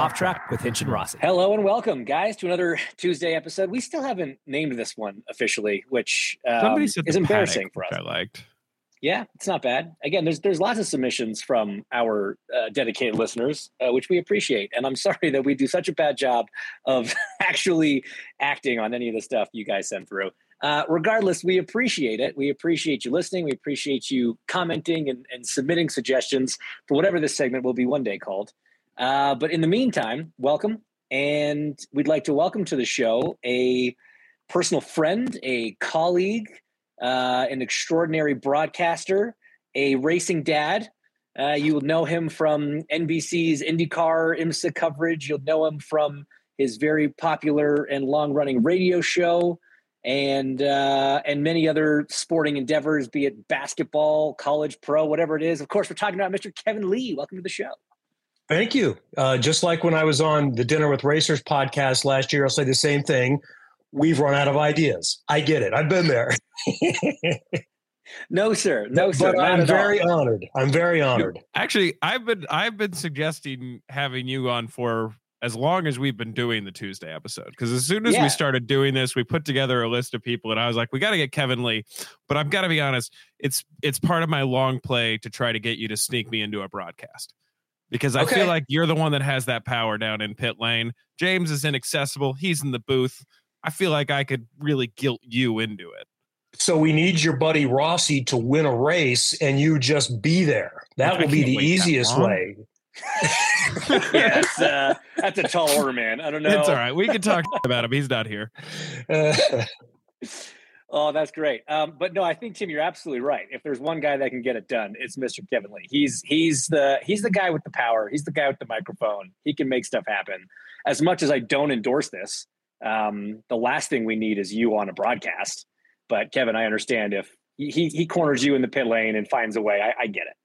Off Track with Hinch and Rossi. Hello and welcome, guys, to another Tuesday episode. We still haven't named this one officially, which um, is the embarrassing panic, for us. I liked. Yeah, it's not bad. Again, there's there's lots of submissions from our uh, dedicated listeners, uh, which we appreciate. And I'm sorry that we do such a bad job of actually acting on any of the stuff you guys send through. Uh, regardless, we appreciate it. We appreciate you listening. We appreciate you commenting and, and submitting suggestions for whatever this segment will be one day called. Uh, but in the meantime, welcome. And we'd like to welcome to the show a personal friend, a colleague, uh, an extraordinary broadcaster, a racing dad. Uh, you will know him from NBC's IndyCar IMSA coverage. You'll know him from his very popular and long-running radio show, and uh, and many other sporting endeavors, be it basketball, college, pro, whatever it is. Of course, we're talking about Mr. Kevin Lee. Welcome to the show. Thank you. Uh, just like when I was on the Dinner with Racers podcast last year, I'll say the same thing. We've run out of ideas. I get it. I've been there. No, sir. No, sir. but not I'm at all. very honored. I'm very honored. Actually, I've been I've been suggesting having you on for as long as we've been doing the Tuesday episode. Because as soon as Yeah. we started doing this, we put together a list of people, and I was like, we got to get Kevin Lee. But I've got to be honest, it's it's part of my long play to try to get you to sneak me into a broadcast. Because I Okay. feel like you're the one that has that power down in pit lane. James is inaccessible. He's in the booth. I feel like I could really guilt you into it. So we need your buddy Rossi to win a race and you just be there. That I will be the easiest long. way. yeah, that's, uh, that's a tall order, man. I don't know. It's all right. We can talk about him. He's not here. Uh, Oh, that's great. Um, but no, I think Tim, you're absolutely right. If there's one guy that can get it done, it's Mr. Kevin Lee. He's he's the he's the guy with the power. He's the guy with the microphone. He can make stuff happen. As much as I don't endorse this, um, the last thing we need is you on a broadcast. But Kevin, I understand if he he, corners you in the pit lane and finds a way. I, I get it.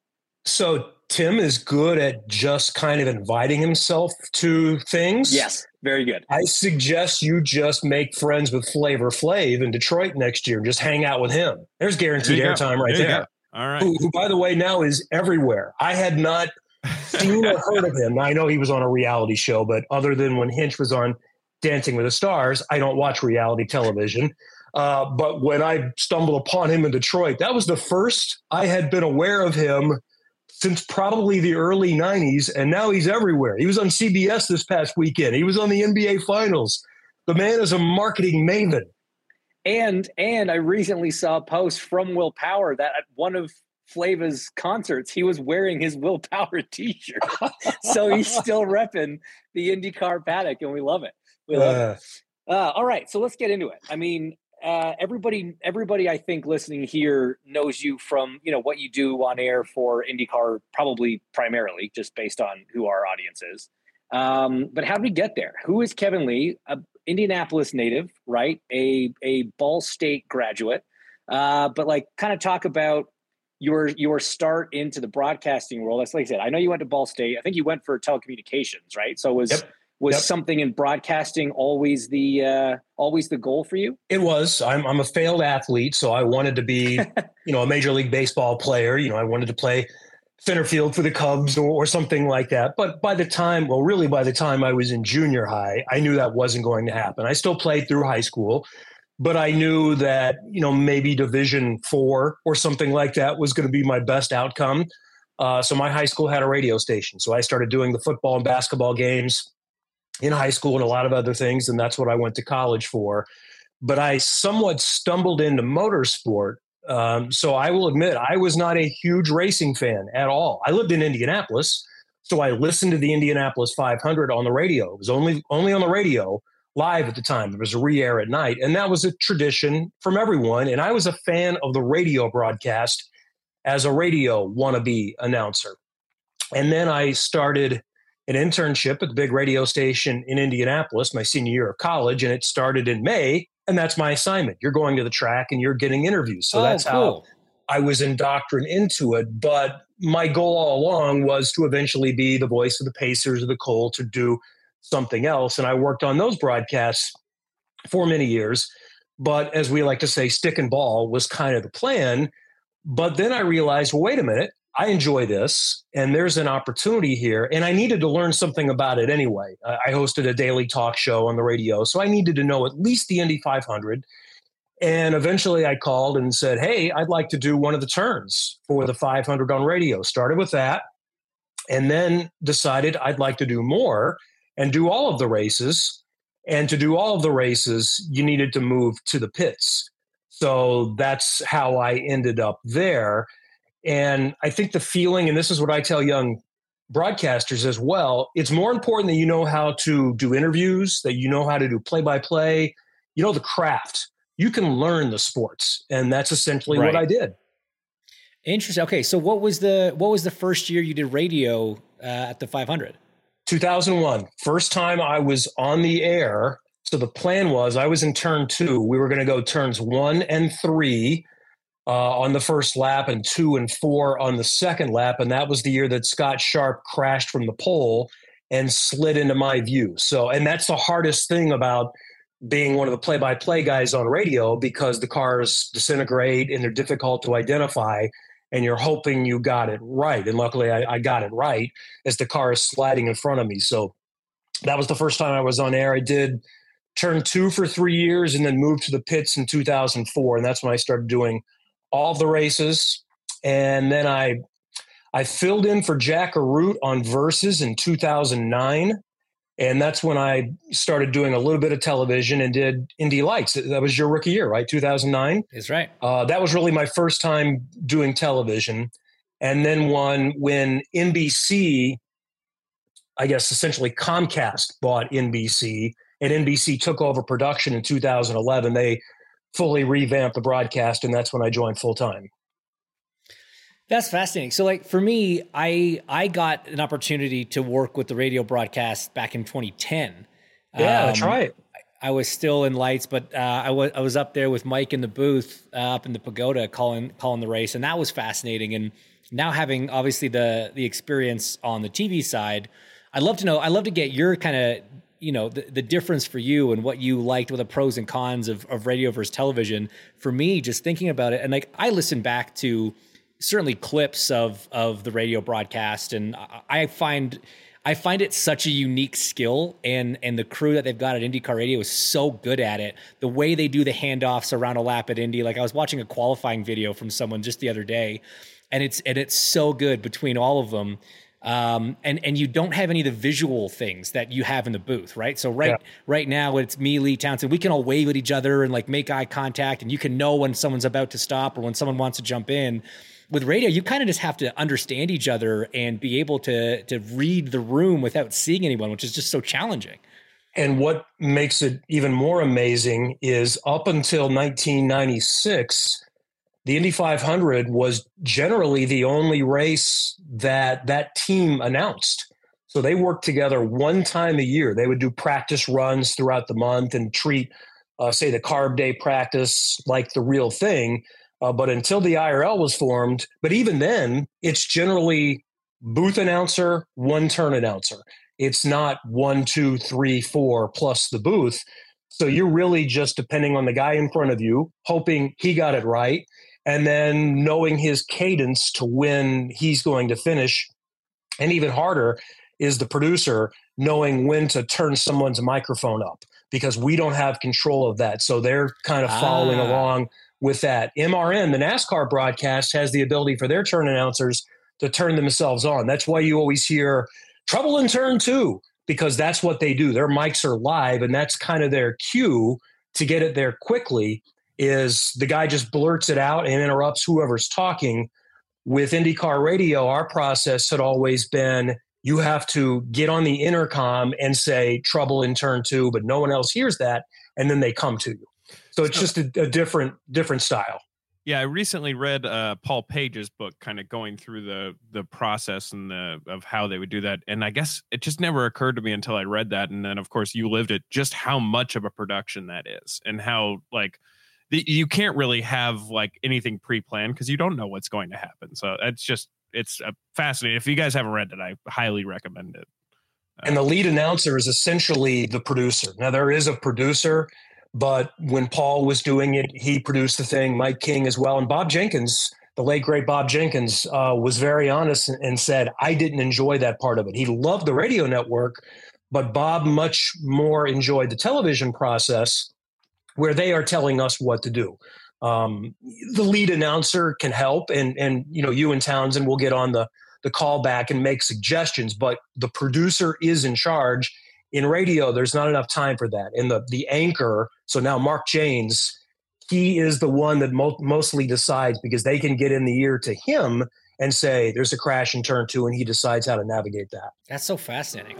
So Tim is good at just kind of inviting himself to things. Yes, very good. I suggest you just make friends with Flavor Flav in Detroit next year and just hang out with him. There's guaranteed There airtime right There there. All right. Who, who, by the way, now is everywhere. I had not seen or heard of him. I know he was on a reality show, but other than when Hinch was on Dancing with the Stars, I don't watch reality television. Uh, but when I stumbled upon him in Detroit, that was the first I had been aware of him since probably the early 90s. And now he's everywhere. He was on CBS this past weekend, he was on the NBA Finals. The man is a marketing maven. And and I recently saw a post from Will Power that at one of Flava's concerts, he was wearing his Will Power T-shirt. so he's still repping the IndyCar paddock, and we love it. We love it. Uh, Uh, all right, so let's get into it. I mean, uh, everybody, everybody, I think listening here knows you from you know what you do on air for IndyCar, probably primarily just based on who our audience is. Um, but how did we get there? Who is Kevin Lee? A Indianapolis native, right? A a Ball State graduate. Uh, but like, kind of talk about your your start into the broadcasting world. That's like I said. I know you went to Ball State. I think you went for telecommunications, right? So it was Yep. Was Yep. something in broadcasting always the uh, always the goal for you? It was. I'm I'm a failed athlete, so I wanted to be, you know, a major league baseball player. You know, I wanted to play center field for the Cubs or, or something like that. But by the time, well, really by the time I was in junior high, I knew that wasn't going to happen. I still played through high school, but I knew that you know maybe Division Four or something like that was going to be my best outcome. Uh, so my high school had a radio station, so I started doing the football and basketball games in high school and a lot of other things, and that's what I went to college for. But I somewhat stumbled into motorsport. Um, so I will admit I was not a huge racing fan at all. I lived in Indianapolis, so I listened to the Indianapolis 500 on the radio. It was only only on the radio live at the time. It was a re-air at night, and that was a tradition from everyone. And I was a fan of the radio broadcast as a radio wannabe announcer. And then I started an internship at the big radio station in Indianapolis my senior year of college, and it started in May. And that's my assignment. You're going to the track and you're getting interviews. So Oh, that's cool. how I was indoctrinated into it. But my goal all along was to eventually be the voice of the Pacers or the Colt to do something else. And I worked on those broadcasts for many years. But as we like to say, stick and ball was kind of the plan. But then I realized, well, wait a minute, I enjoy this, and there's an opportunity here, and I needed to learn something about it anyway. I hosted a daily talk show on the radio, so I needed to know at least the Indy 500. And eventually I called and said, Hey, I'd like to do one of the turns for the 500 on radio. Started with that, and then decided I'd like to do more and do all of the races. And to do all of the races, you needed to move to the pits. So that's how I ended up there. And I think the feeling, and this is what I tell young broadcasters as well, it's more important that you know how to do interviews, that you know how to do play by play, you know, the craft. You can learn the sports. And that's essentially Right. what I did. Interesting. Okay, so what was the what was the first year you did radio uh, at the 500? 2001, first time I was on the air. So the plan was I was in turn two. We were going to go turns one and three uh, on the first lap and two and four on the second lap. And that was the year that Scott Sharp crashed from the pole and slid into my view. So, and that's the hardest thing about being one of the play by play guys on radio because the cars disintegrate and they're difficult to identify. And you're hoping you got it right. And luckily, I, I got it right as the car is sliding in front of me. So that was the first time I was on air. I did turn two for three years and then moved to the pits in 2004. And that's when I started doing all the races. And then I I filled in for Jack Arute on Versus in 2009. And that's when I started doing a little bit of television and did Indy Lights. That was your rookie year, right? 2009. That's right. Uh, that was really my first time doing television. And then one when NBC, I guess essentially Comcast bought NBC, and NBC took over production in 2011. They fully revamp the broadcast, and that's when I joined full time. That's fascinating. So like for me, I I got an opportunity to work with the radio broadcast back in 2010. Yeah, Um, try it. I was still in lights, but uh, I was I was up there with Mike in the booth uh, up in the pagoda calling calling the race, and that was fascinating. And now having obviously the the experience on the TV side, I'd love to know. I'd love to get your kind of you know the, the difference for you and what you liked with the pros and cons of, of radio versus television. For me, just thinking about it, and like I listen back to certainly clips of of the radio broadcast, and I, find. I find it such a unique skill, and and the crew that they've got at IndyCar Radio is so good at it. The way they do the handoffs around a lap at Indy, like I was watching a qualifying video from someone just the other day, and it's and it's so good between all of them. Um, and and you don't have any of the visual things that you have in the booth, right? So right Yeah. right now it's me, Leigh Townsend. We can all wave at each other and like make eye contact, and you can know when someone's about to stop or when someone wants to jump in with radio, you kind of just have to understand each other and be able to to read the room without seeing anyone, which is just so challenging. And what makes it even more amazing is up until 1996, the Indy 500 was generally the only race that that team announced. So they worked together one time a year. They would do practice runs throughout the month and treat, uh, say, the carb day practice like the real thing. Uh, but until the IRL was formed, but even then, it's generally booth announcer, one turn announcer. It's not one, two, three, four plus the booth. So you're really just depending on the guy in front of you, hoping he got it right, and then knowing his cadence to when he's going to finish. And even harder is the producer knowing when to turn someone's microphone up because we don't have control of that. So they're kind of following Ah. along with that. MRN, the NASCAR broadcast, has the ability for their turn announcers to turn themselves on. That's why you always hear trouble in turn two, because that's what they do. Their mics are live, and that's kind of their cue to get it there quickly. Is the guy just blurts it out and interrupts whoever's talking? With IndyCar radio, our process had always been you have to get on the intercom and say trouble in turn two, but no one else hears that, and then they come to you. So it's just a, a different different style. Yeah, I recently read uh, Paul Page's book, kind of going through the the process and the of how they would do that. And I guess it just never occurred to me until I read that. And then, of course, you lived it. Just how much of a production that is, and how like you can't really have like anything pre planned because you don't know what's going to happen. So it's just it's uh, fascinating. If you guys haven't read it, I highly recommend it. And the lead announcer is essentially the producer. Now there is a producer, but when Paul was doing it, he produced the thing. Mike King as well, and Bob Jenkins, the late great Bob Jenkins, uh, was very honest and said, "I didn't enjoy that part of it. He loved the radio network, but Bob much more enjoyed the television process, where they are telling us what to do." Um, the lead announcer can help, and and you know you and Townsend will get on the the call back and make suggestions, but the producer is in charge. In radio, there's not enough time for that. And the the anchor, so now Mark Jaynes, he is the one that mo- mostly decides because they can get in the ear to him and say there's a crash in turn two, and he decides how to navigate that. That's so fascinating.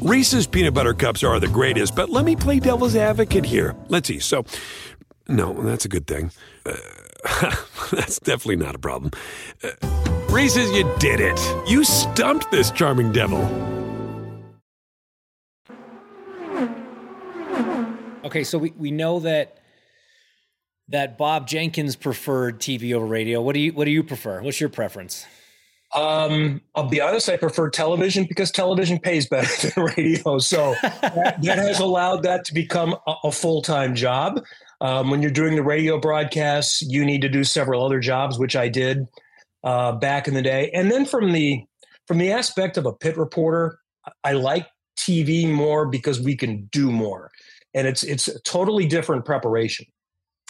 Reese's peanut butter cups are the greatest, but let me play devil's advocate here. Let's see. So, no, that's a good thing. Uh, that's definitely not a problem. Uh, Reese's, you did it. You stumped this charming devil. Okay, so we, we know that that Bob Jenkins preferred TV over radio. What do you what do you prefer? What's your preference? Um, I'll be honest, I prefer television because television pays better than radio. So that, that has allowed that to become a, a full time job. Um, when you're doing the radio broadcasts, you need to do several other jobs, which I did uh, back in the day. And then from the from the aspect of a pit reporter, I like TV more because we can do more, and it's it's a totally different preparation.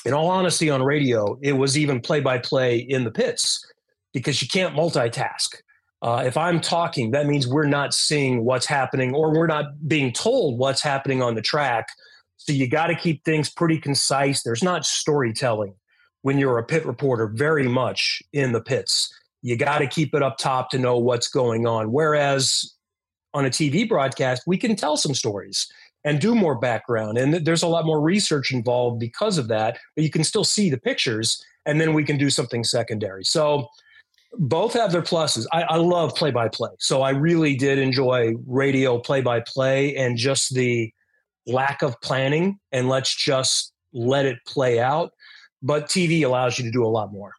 In all honesty, on radio, it was even play by play in the pits because you can't multitask. Uh, if I'm talking, that means we're not seeing what's happening or we're not being told what's happening on the track. So you got to keep things pretty concise. There's not storytelling when you're a pit reporter very much in the pits. You got to keep it up top to know what's going on. Whereas on a TV broadcast, we can tell some stories and do more background. And there's a lot more research involved because of that, but you can still see the pictures and then we can do something secondary. So both have their pluses. I, I love play by play. So I really did enjoy radio play by play and just the lack of planning and let's just let it play out. But TV allows you to do a lot more.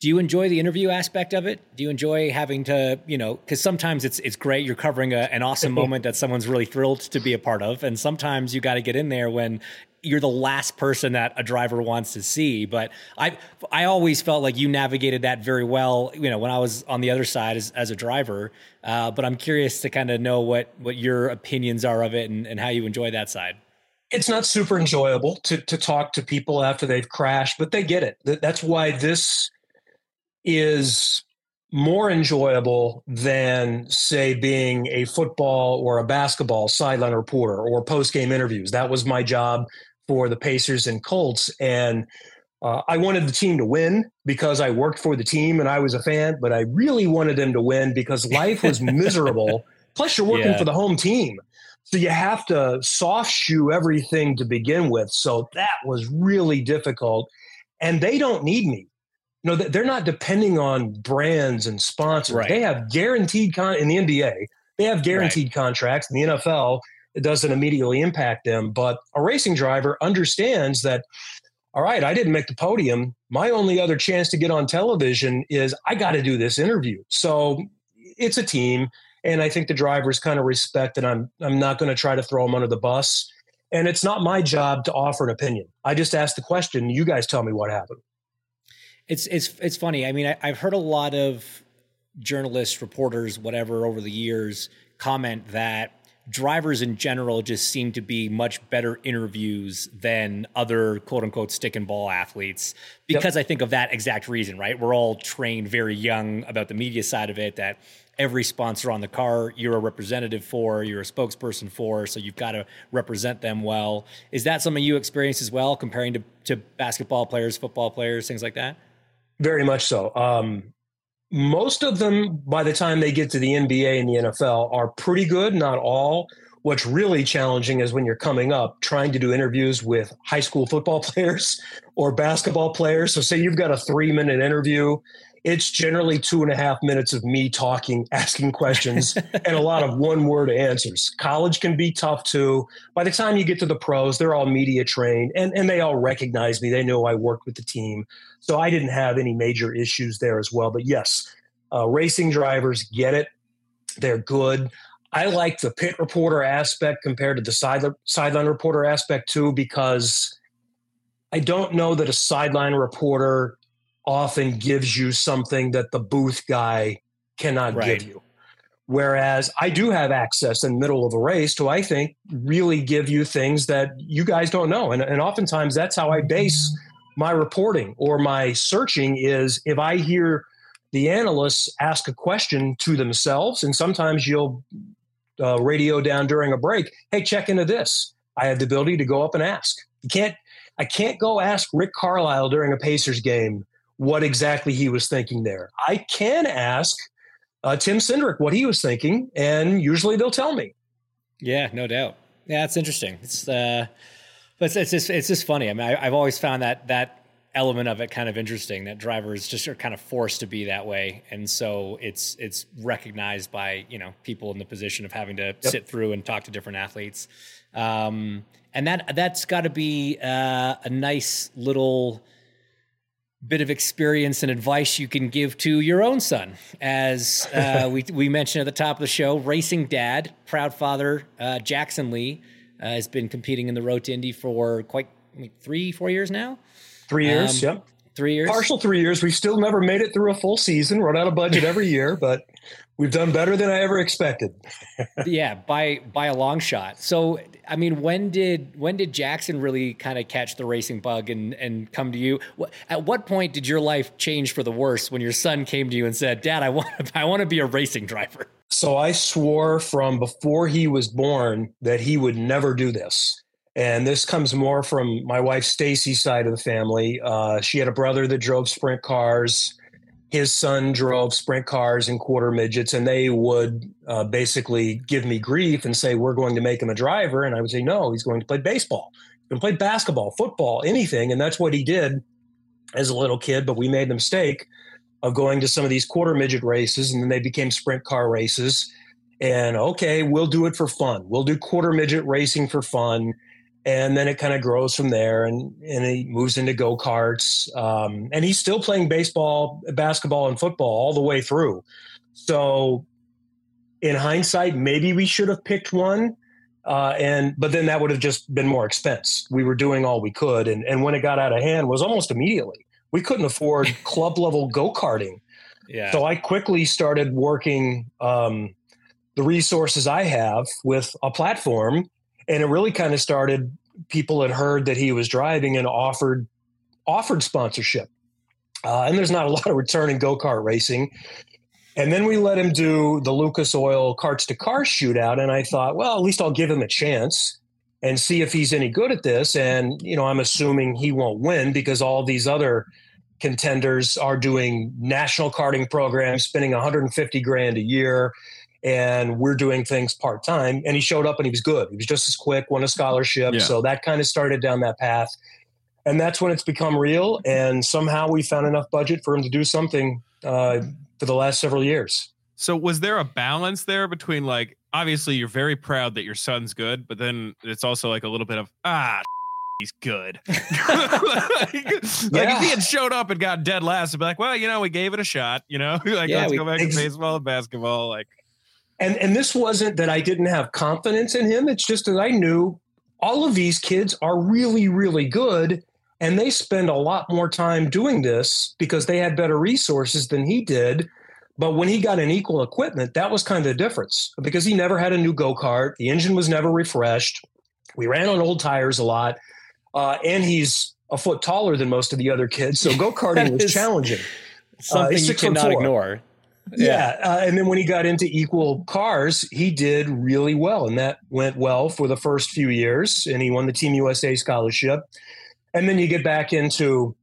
Do you enjoy the interview aspect of it? Do you enjoy having to, you know, because sometimes it's it's great you're covering a, an awesome moment that someone's really thrilled to be a part of, and sometimes you got to get in there when you're the last person that a driver wants to see. But I I always felt like you navigated that very well. You know, when I was on the other side as, as a driver. Uh, but I'm curious to kind of know what what your opinions are of it and, and how you enjoy that side it's not super enjoyable to to talk to people after they've crashed, but they get it. That's why this is more enjoyable than say being a football or a basketball sideline reporter or post game interviews. That was my job for the Pacers and Colts, and uh, I wanted the team to win because I worked for the team and I was a fan. But I really wanted them to win because life was miserable. Plus, you're working yeah. for the home team. So you have to soft shoe everything to begin with. So that was really difficult. And they don't need me. You know, they're not depending on brands and sponsors. Right. They have guaranteed con in the NBA. They have guaranteed right. contracts. In the NFL, it doesn't immediately impact them. But a racing driver understands that, all right, I didn't make the podium. My only other chance to get on television is I got to do this interview. So it's a team and I think the drivers kind of respect that I'm I'm not going to try to throw them under the bus. And it's not my job to offer an opinion. I just ask the question. You guys tell me what happened. It's it's it's funny. I mean, I, I've heard a lot of journalists, reporters, whatever, over the years comment that drivers in general just seem to be much better interviews than other quote unquote stick and ball athletes because yep. I think of that exact reason, right? We're all trained very young about the media side of it that every sponsor on the car you're a representative for, you're a spokesperson for, so you've got to represent them well. Is that something you experience as well, comparing to, to basketball players, football players, things like that? Very much so. Um, most of them, by the time they get to the NBA and the NFL, are pretty good, not all. What's really challenging is when you're coming up trying to do interviews with high school football players or basketball players. So, say you've got a three minute interview it's generally two and a half minutes of me talking, asking questions, and a lot of one word answers. College can be tough too. By the time you get to the pros, they're all media trained and, and they all recognize me. They know I worked with the team. So I didn't have any major issues there as well. But yes, uh, racing drivers get it. They're good. I like the pit reporter aspect compared to the side, sideline reporter aspect too, because I don't know that a sideline reporter often gives you something that the booth guy cannot right. give you. Whereas I do have access in the middle of a race to, I think, really give you things that you guys don't know. And, and oftentimes that's how I base my reporting or my searching is if I hear the analysts ask a question to themselves, and sometimes you'll uh, radio down during a break, hey, check into this. I have the ability to go up and ask. You can't, I can't go ask Rick Carlisle during a Pacers game what exactly he was thinking there. I can ask uh, Tim Cindric what he was thinking, and usually they'll tell me. Yeah, no doubt. Yeah, it's interesting. It's uh, but it's, it's just it's just funny. I mean, I, have always found that that element of it kind of interesting. That drivers just are kind of forced to be that way, and so it's it's recognized by you know people in the position of having to yep. sit through and talk to different athletes. Um, and that that's got to be uh, a nice little bit of experience and advice you can give to your own son. As uh, we, we mentioned at the top of the show, racing dad, proud father, uh, Jackson Lee, uh, has been competing in the Road to Indy for quite like, three, four years now. Three years, um, yep. Three years. Partial three years. We've still never made it through a full season. Run out of budget every year, but we've done better than I ever expected. yeah, by by a long shot. So, I mean, when did when did Jackson really kind of catch the racing bug and and come to you? At what point did your life change for the worse when your son came to you and said, "Dad, I want to, I want to be a racing driver"? So I swore from before he was born that he would never do this and this comes more from my wife Stacy's side of the family. Uh, she had a brother that drove sprint cars. His son drove sprint cars and quarter midgets, and they would uh, basically give me grief and say, "We're going to make him a driver," and I would say, "No, he's going to play baseball, going to play basketball, football, anything." And that's what he did as a little kid. But we made the mistake of going to some of these quarter midget races, and then they became sprint car races. And okay, we'll do it for fun. We'll do quarter midget racing for fun and then it kind of grows from there and and he moves into go-karts um, and he's still playing baseball basketball and football all the way through. So in hindsight maybe we should have picked one uh, and but then that would have just been more expense. We were doing all we could and, and when it got out of hand was almost immediately. We couldn't afford club level go-karting. Yeah. so i quickly started working um, the resources i have with a platform and it really kind of started people had heard that he was driving and offered offered sponsorship. Uh, and there's not a lot of return in go-kart racing. And then we let him do the lucas oil carts to car shootout and i thought well at least i'll give him a chance and see if he's any good at this. And you know i'm assuming he won't win because all these other contenders are doing national karting programs spending 150 grand a year and we're doing things part time. And he showed up and he was good. He was just as quick, won a scholarship. Yeah. So that kind of started down that path. And that's when it's become real. And somehow we found enough budget for him to do something uh, for the last several years. So was there a balance there between like obviously you're very proud that your son's good, but then it's also like a little bit of ah he's good. like, like if he had showed up and got dead last, it'd be like, well, you know, we gave it a shot, you know, like Yeah, let's we- go back ex- to baseball and basketball. Like And and this wasn't that I didn't have confidence in him. It's just that I knew all of these kids are really, really good. And they spend a lot more time doing this because they had better resources than he did. But when he got an equal equipment, that was kind of the difference because he never had a new go kart. The engine was never refreshed. We ran on old tires a lot. Uh, and he's a foot taller than most of the other kids. So go karting was challenging. Something he's you cannot ignore. Yeah. Uh, and then when he got into equal cars, he did really well. And that went well for the first few years. And he won the Team USA scholarship. And then you get back into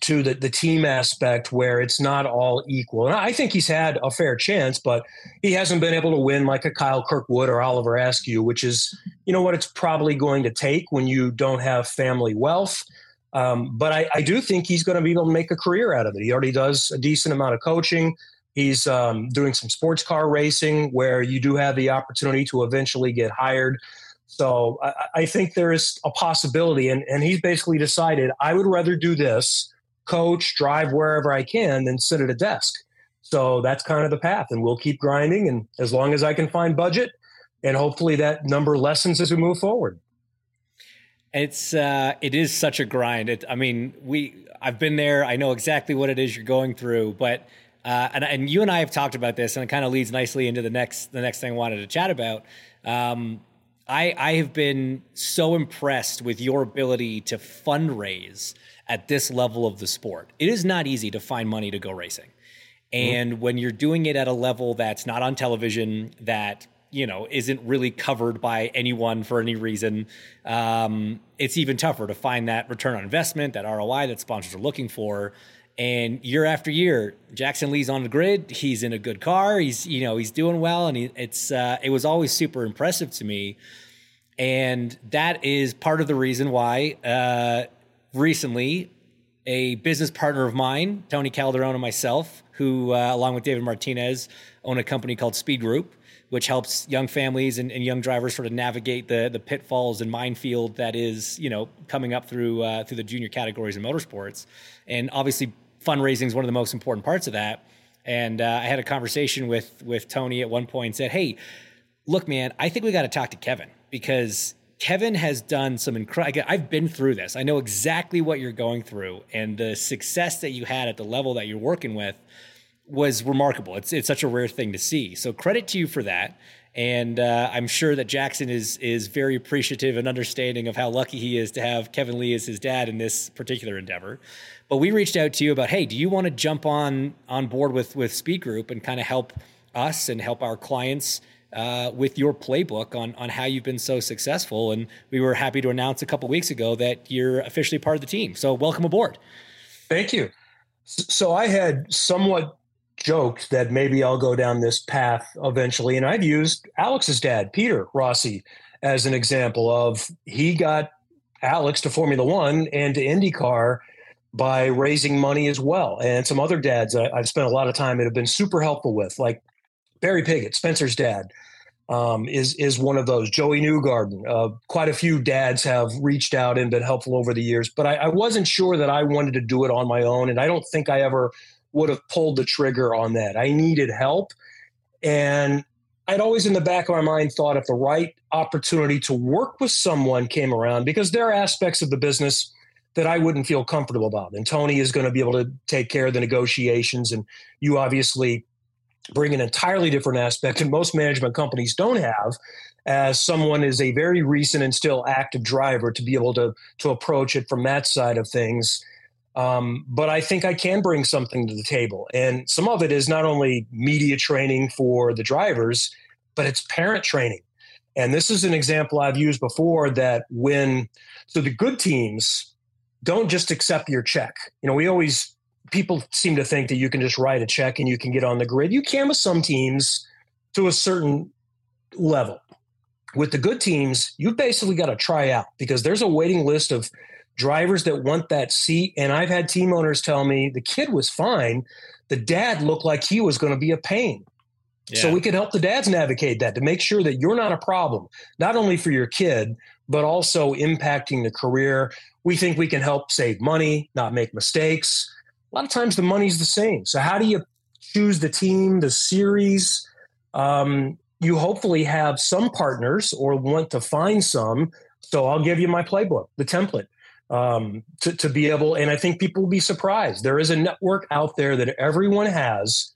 to the, the team aspect where it's not all equal. And I think he's had a fair chance, but he hasn't been able to win like a Kyle Kirkwood or Oliver Askew, which is, you know what, it's probably going to take when you don't have family wealth. Um, but I, I do think he's going to be able to make a career out of it. He already does a decent amount of coaching. He's um, doing some sports car racing where you do have the opportunity to eventually get hired. So I, I think there is a possibility. And, and he's basically decided I would rather do this, coach, drive wherever I can, than sit at a desk. So that's kind of the path. And we'll keep grinding. And as long as I can find budget, and hopefully that number lessens as we move forward. It's uh, it is such a grind. It, I mean, we I've been there. I know exactly what it is you're going through. But uh, and and you and I have talked about this, and it kind of leads nicely into the next the next thing I wanted to chat about. Um, I I have been so impressed with your ability to fundraise at this level of the sport. It is not easy to find money to go racing. And when you're doing it at a level that's not on television, that you know isn't really covered by anyone for any reason, um, it's even tougher to find that return on investment, that ROI that sponsors are looking for. And year after year, Jackson Lee's on the grid. He's in a good car. He's you know he's doing well, and he, it's uh, it was always super impressive to me. And that is part of the reason why uh, recently a business partner of mine, Tony Calderon and myself, who, uh, along with David Martinez, own a company called Speed Group, which helps young families and, and young drivers sort of navigate the the pitfalls and minefield that is, you know, coming up through uh, through the junior categories in motorsports. And obviously, fundraising is one of the most important parts of that. And uh, I had a conversation with with Tony at one point and said, "Hey, look, man, I think we got to talk to Kevin because Kevin has done some incredible. I've been through this. I know exactly what you're going through, and the success that you had at the level that you're working with was remarkable. It's it's such a rare thing to see. So credit to you for that. And uh, I'm sure that Jackson is is very appreciative and understanding of how lucky he is to have Kevin Lee as his dad in this particular endeavor. But we reached out to you about, hey, do you want to jump on on board with with Speed Group and kind of help us and help our clients uh, with your playbook on on how you've been so successful? And we were happy to announce a couple weeks ago that you're officially part of the team. So welcome aboard. Thank you. So I had somewhat joked that maybe I'll go down this path eventually, and I've used Alex's dad, Peter Rossi, as an example of he got Alex to Formula One and to IndyCar by raising money as well, and some other dads I- I've spent a lot of time that have been super helpful with, like Barry Pigot, Spencer's dad. um, is is one of those. Joey Newgarden. Uh, quite a few dads have reached out and been helpful over the years, but I, I, wasn't sure that I wanted to do it on my own, and I don't think I ever would have pulled the trigger on that. I needed help, and I'd always in the back of my mind thought if the right opportunity to work with someone came around, because there are aspects of the business that I wouldn't feel comfortable about. And Tony is going to be able to take care of the negotiations, and you obviously bring an entirely different aspect and most management companies don't have as someone is a very recent and still active driver to be able to to approach it from that side of things um, but i think i can bring something to the table and some of it is not only media training for the drivers but it's parent training and this is an example i've used before that when so the good teams don't just accept your check you know we always people seem to think that you can just write a check and you can get on the grid. You can with some teams to a certain level. With the good teams, you've basically got to try out because there's a waiting list of drivers that want that seat. And I've had team owners tell me the kid was fine. The dad looked like he was going to be a pain. Yeah. So we can help the dads navigate that to make sure that you're not a problem, not only for your kid, but also impacting the career. We think we can help save money, not make mistakes a lot of times the money's the same. So how do you choose the team, the series? Um, you hopefully have some partners or want to find some. So I'll give you my playbook, the template. Um, to, to be able, and I think people will be surprised. There is a network out there that everyone has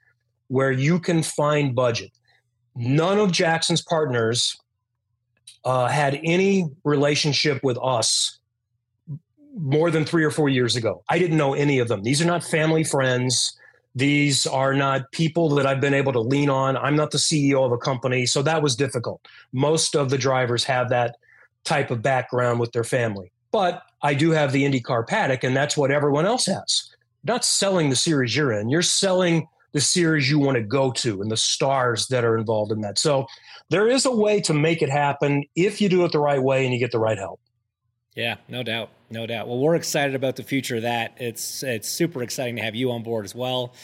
where you can find budget. None of Jackson's partners uh, had any relationship with us more than three or four years ago. I didn't know any of them. These are not family friends. These are not people that I've been able to lean on. I'm not the CEO of a company. So that was difficult. Most of the drivers have that type of background with their family. But I do have the IndyCar paddock, and that's what everyone else has. Not selling the series you're in, you're selling the series you want to go to and the stars that are involved in that. So there is a way to make it happen if you do it the right way and you get the right help. Yeah, no doubt, no doubt. Well, we're excited about the future of that. It's it's super exciting to have you on board as well.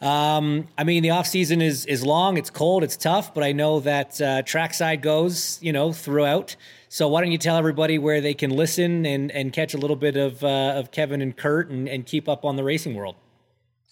Um, I mean, the off season is is long, it's cold, it's tough, but I know that uh, trackside goes, you know, throughout. So why don't you tell everybody where they can listen and and catch a little bit of uh, of Kevin and Curt and, and keep up on the racing world.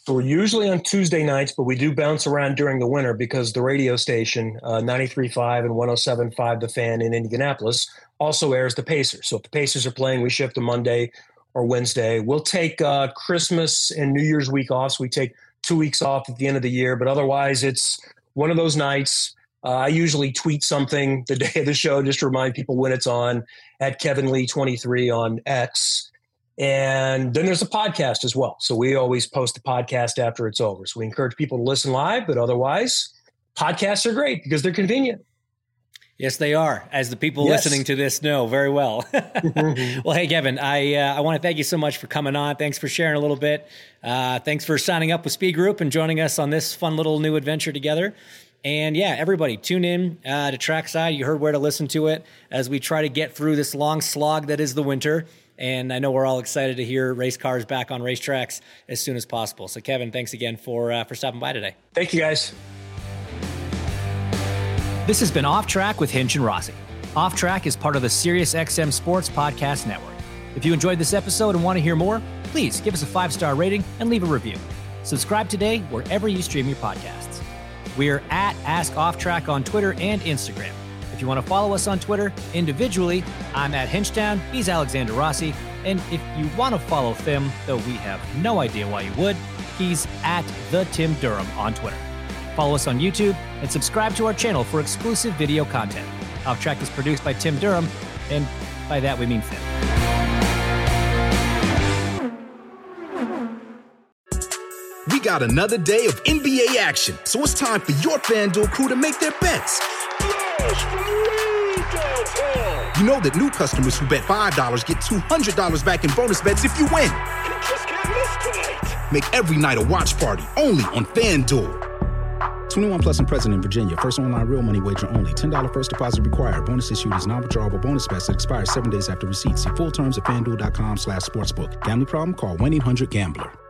So we're usually on Tuesday nights, but we do bounce around during the winter because the radio station, uh, 93.5 and 107.5 The Fan in Indianapolis, also airs the Pacers. So if the Pacers are playing, we shift to Monday or Wednesday. We'll take uh, Christmas and New Year's week off. So we take two weeks off at the end of the year, but otherwise it's one of those nights. Uh, I usually tweet something the day of the show just to remind people when it's on at Kevin Lee 23 on X. And then there's a podcast as well. So we always post the podcast after it's over. So we encourage people to listen live, but otherwise, podcasts are great because they're convenient. Yes, they are, as the people yes. listening to this know very well. well, hey, Kevin, I uh, I want to thank you so much for coming on. Thanks for sharing a little bit. Uh, thanks for signing up with Speed Group and joining us on this fun little new adventure together. And yeah, everybody, tune in uh, to Trackside. You heard where to listen to it as we try to get through this long slog that is the winter. And I know we're all excited to hear race cars back on racetracks as soon as possible. So, Kevin, thanks again for uh, for stopping by today. Thank you, guys. This has been Off Track with Hinch and Rossi. Off Track is part of the SiriusXM Sports Podcast Network. If you enjoyed this episode and want to hear more, please give us a five star rating and leave a review. Subscribe today wherever you stream your podcasts. We're at Ask Off Track on Twitter and Instagram. If you want to follow us on Twitter individually, I'm at Hinchtown, he's Alexander Rossi. And if you want to follow Tim, though we have no idea why you would, he's at the Tim Durham on Twitter. Follow us on YouTube and subscribe to our channel for exclusive video content. Off Track is produced by Tim Durham, and by that we mean Tim. We got another day of NBA action, so it's time for your FanDuel crew to make their bets. You know that new customers who bet $5 get $200 back in bonus bets if you win. Make every night a watch party only on FanDuel. 21 plus and present in Virginia. First online real money wager only. $10 first deposit required. Bonus issued is non-withdrawable bonus bets that expires seven days after receipt. See full terms at fanduel.com slash sportsbook. Gambling problem? Call 1-800-GAMBLER.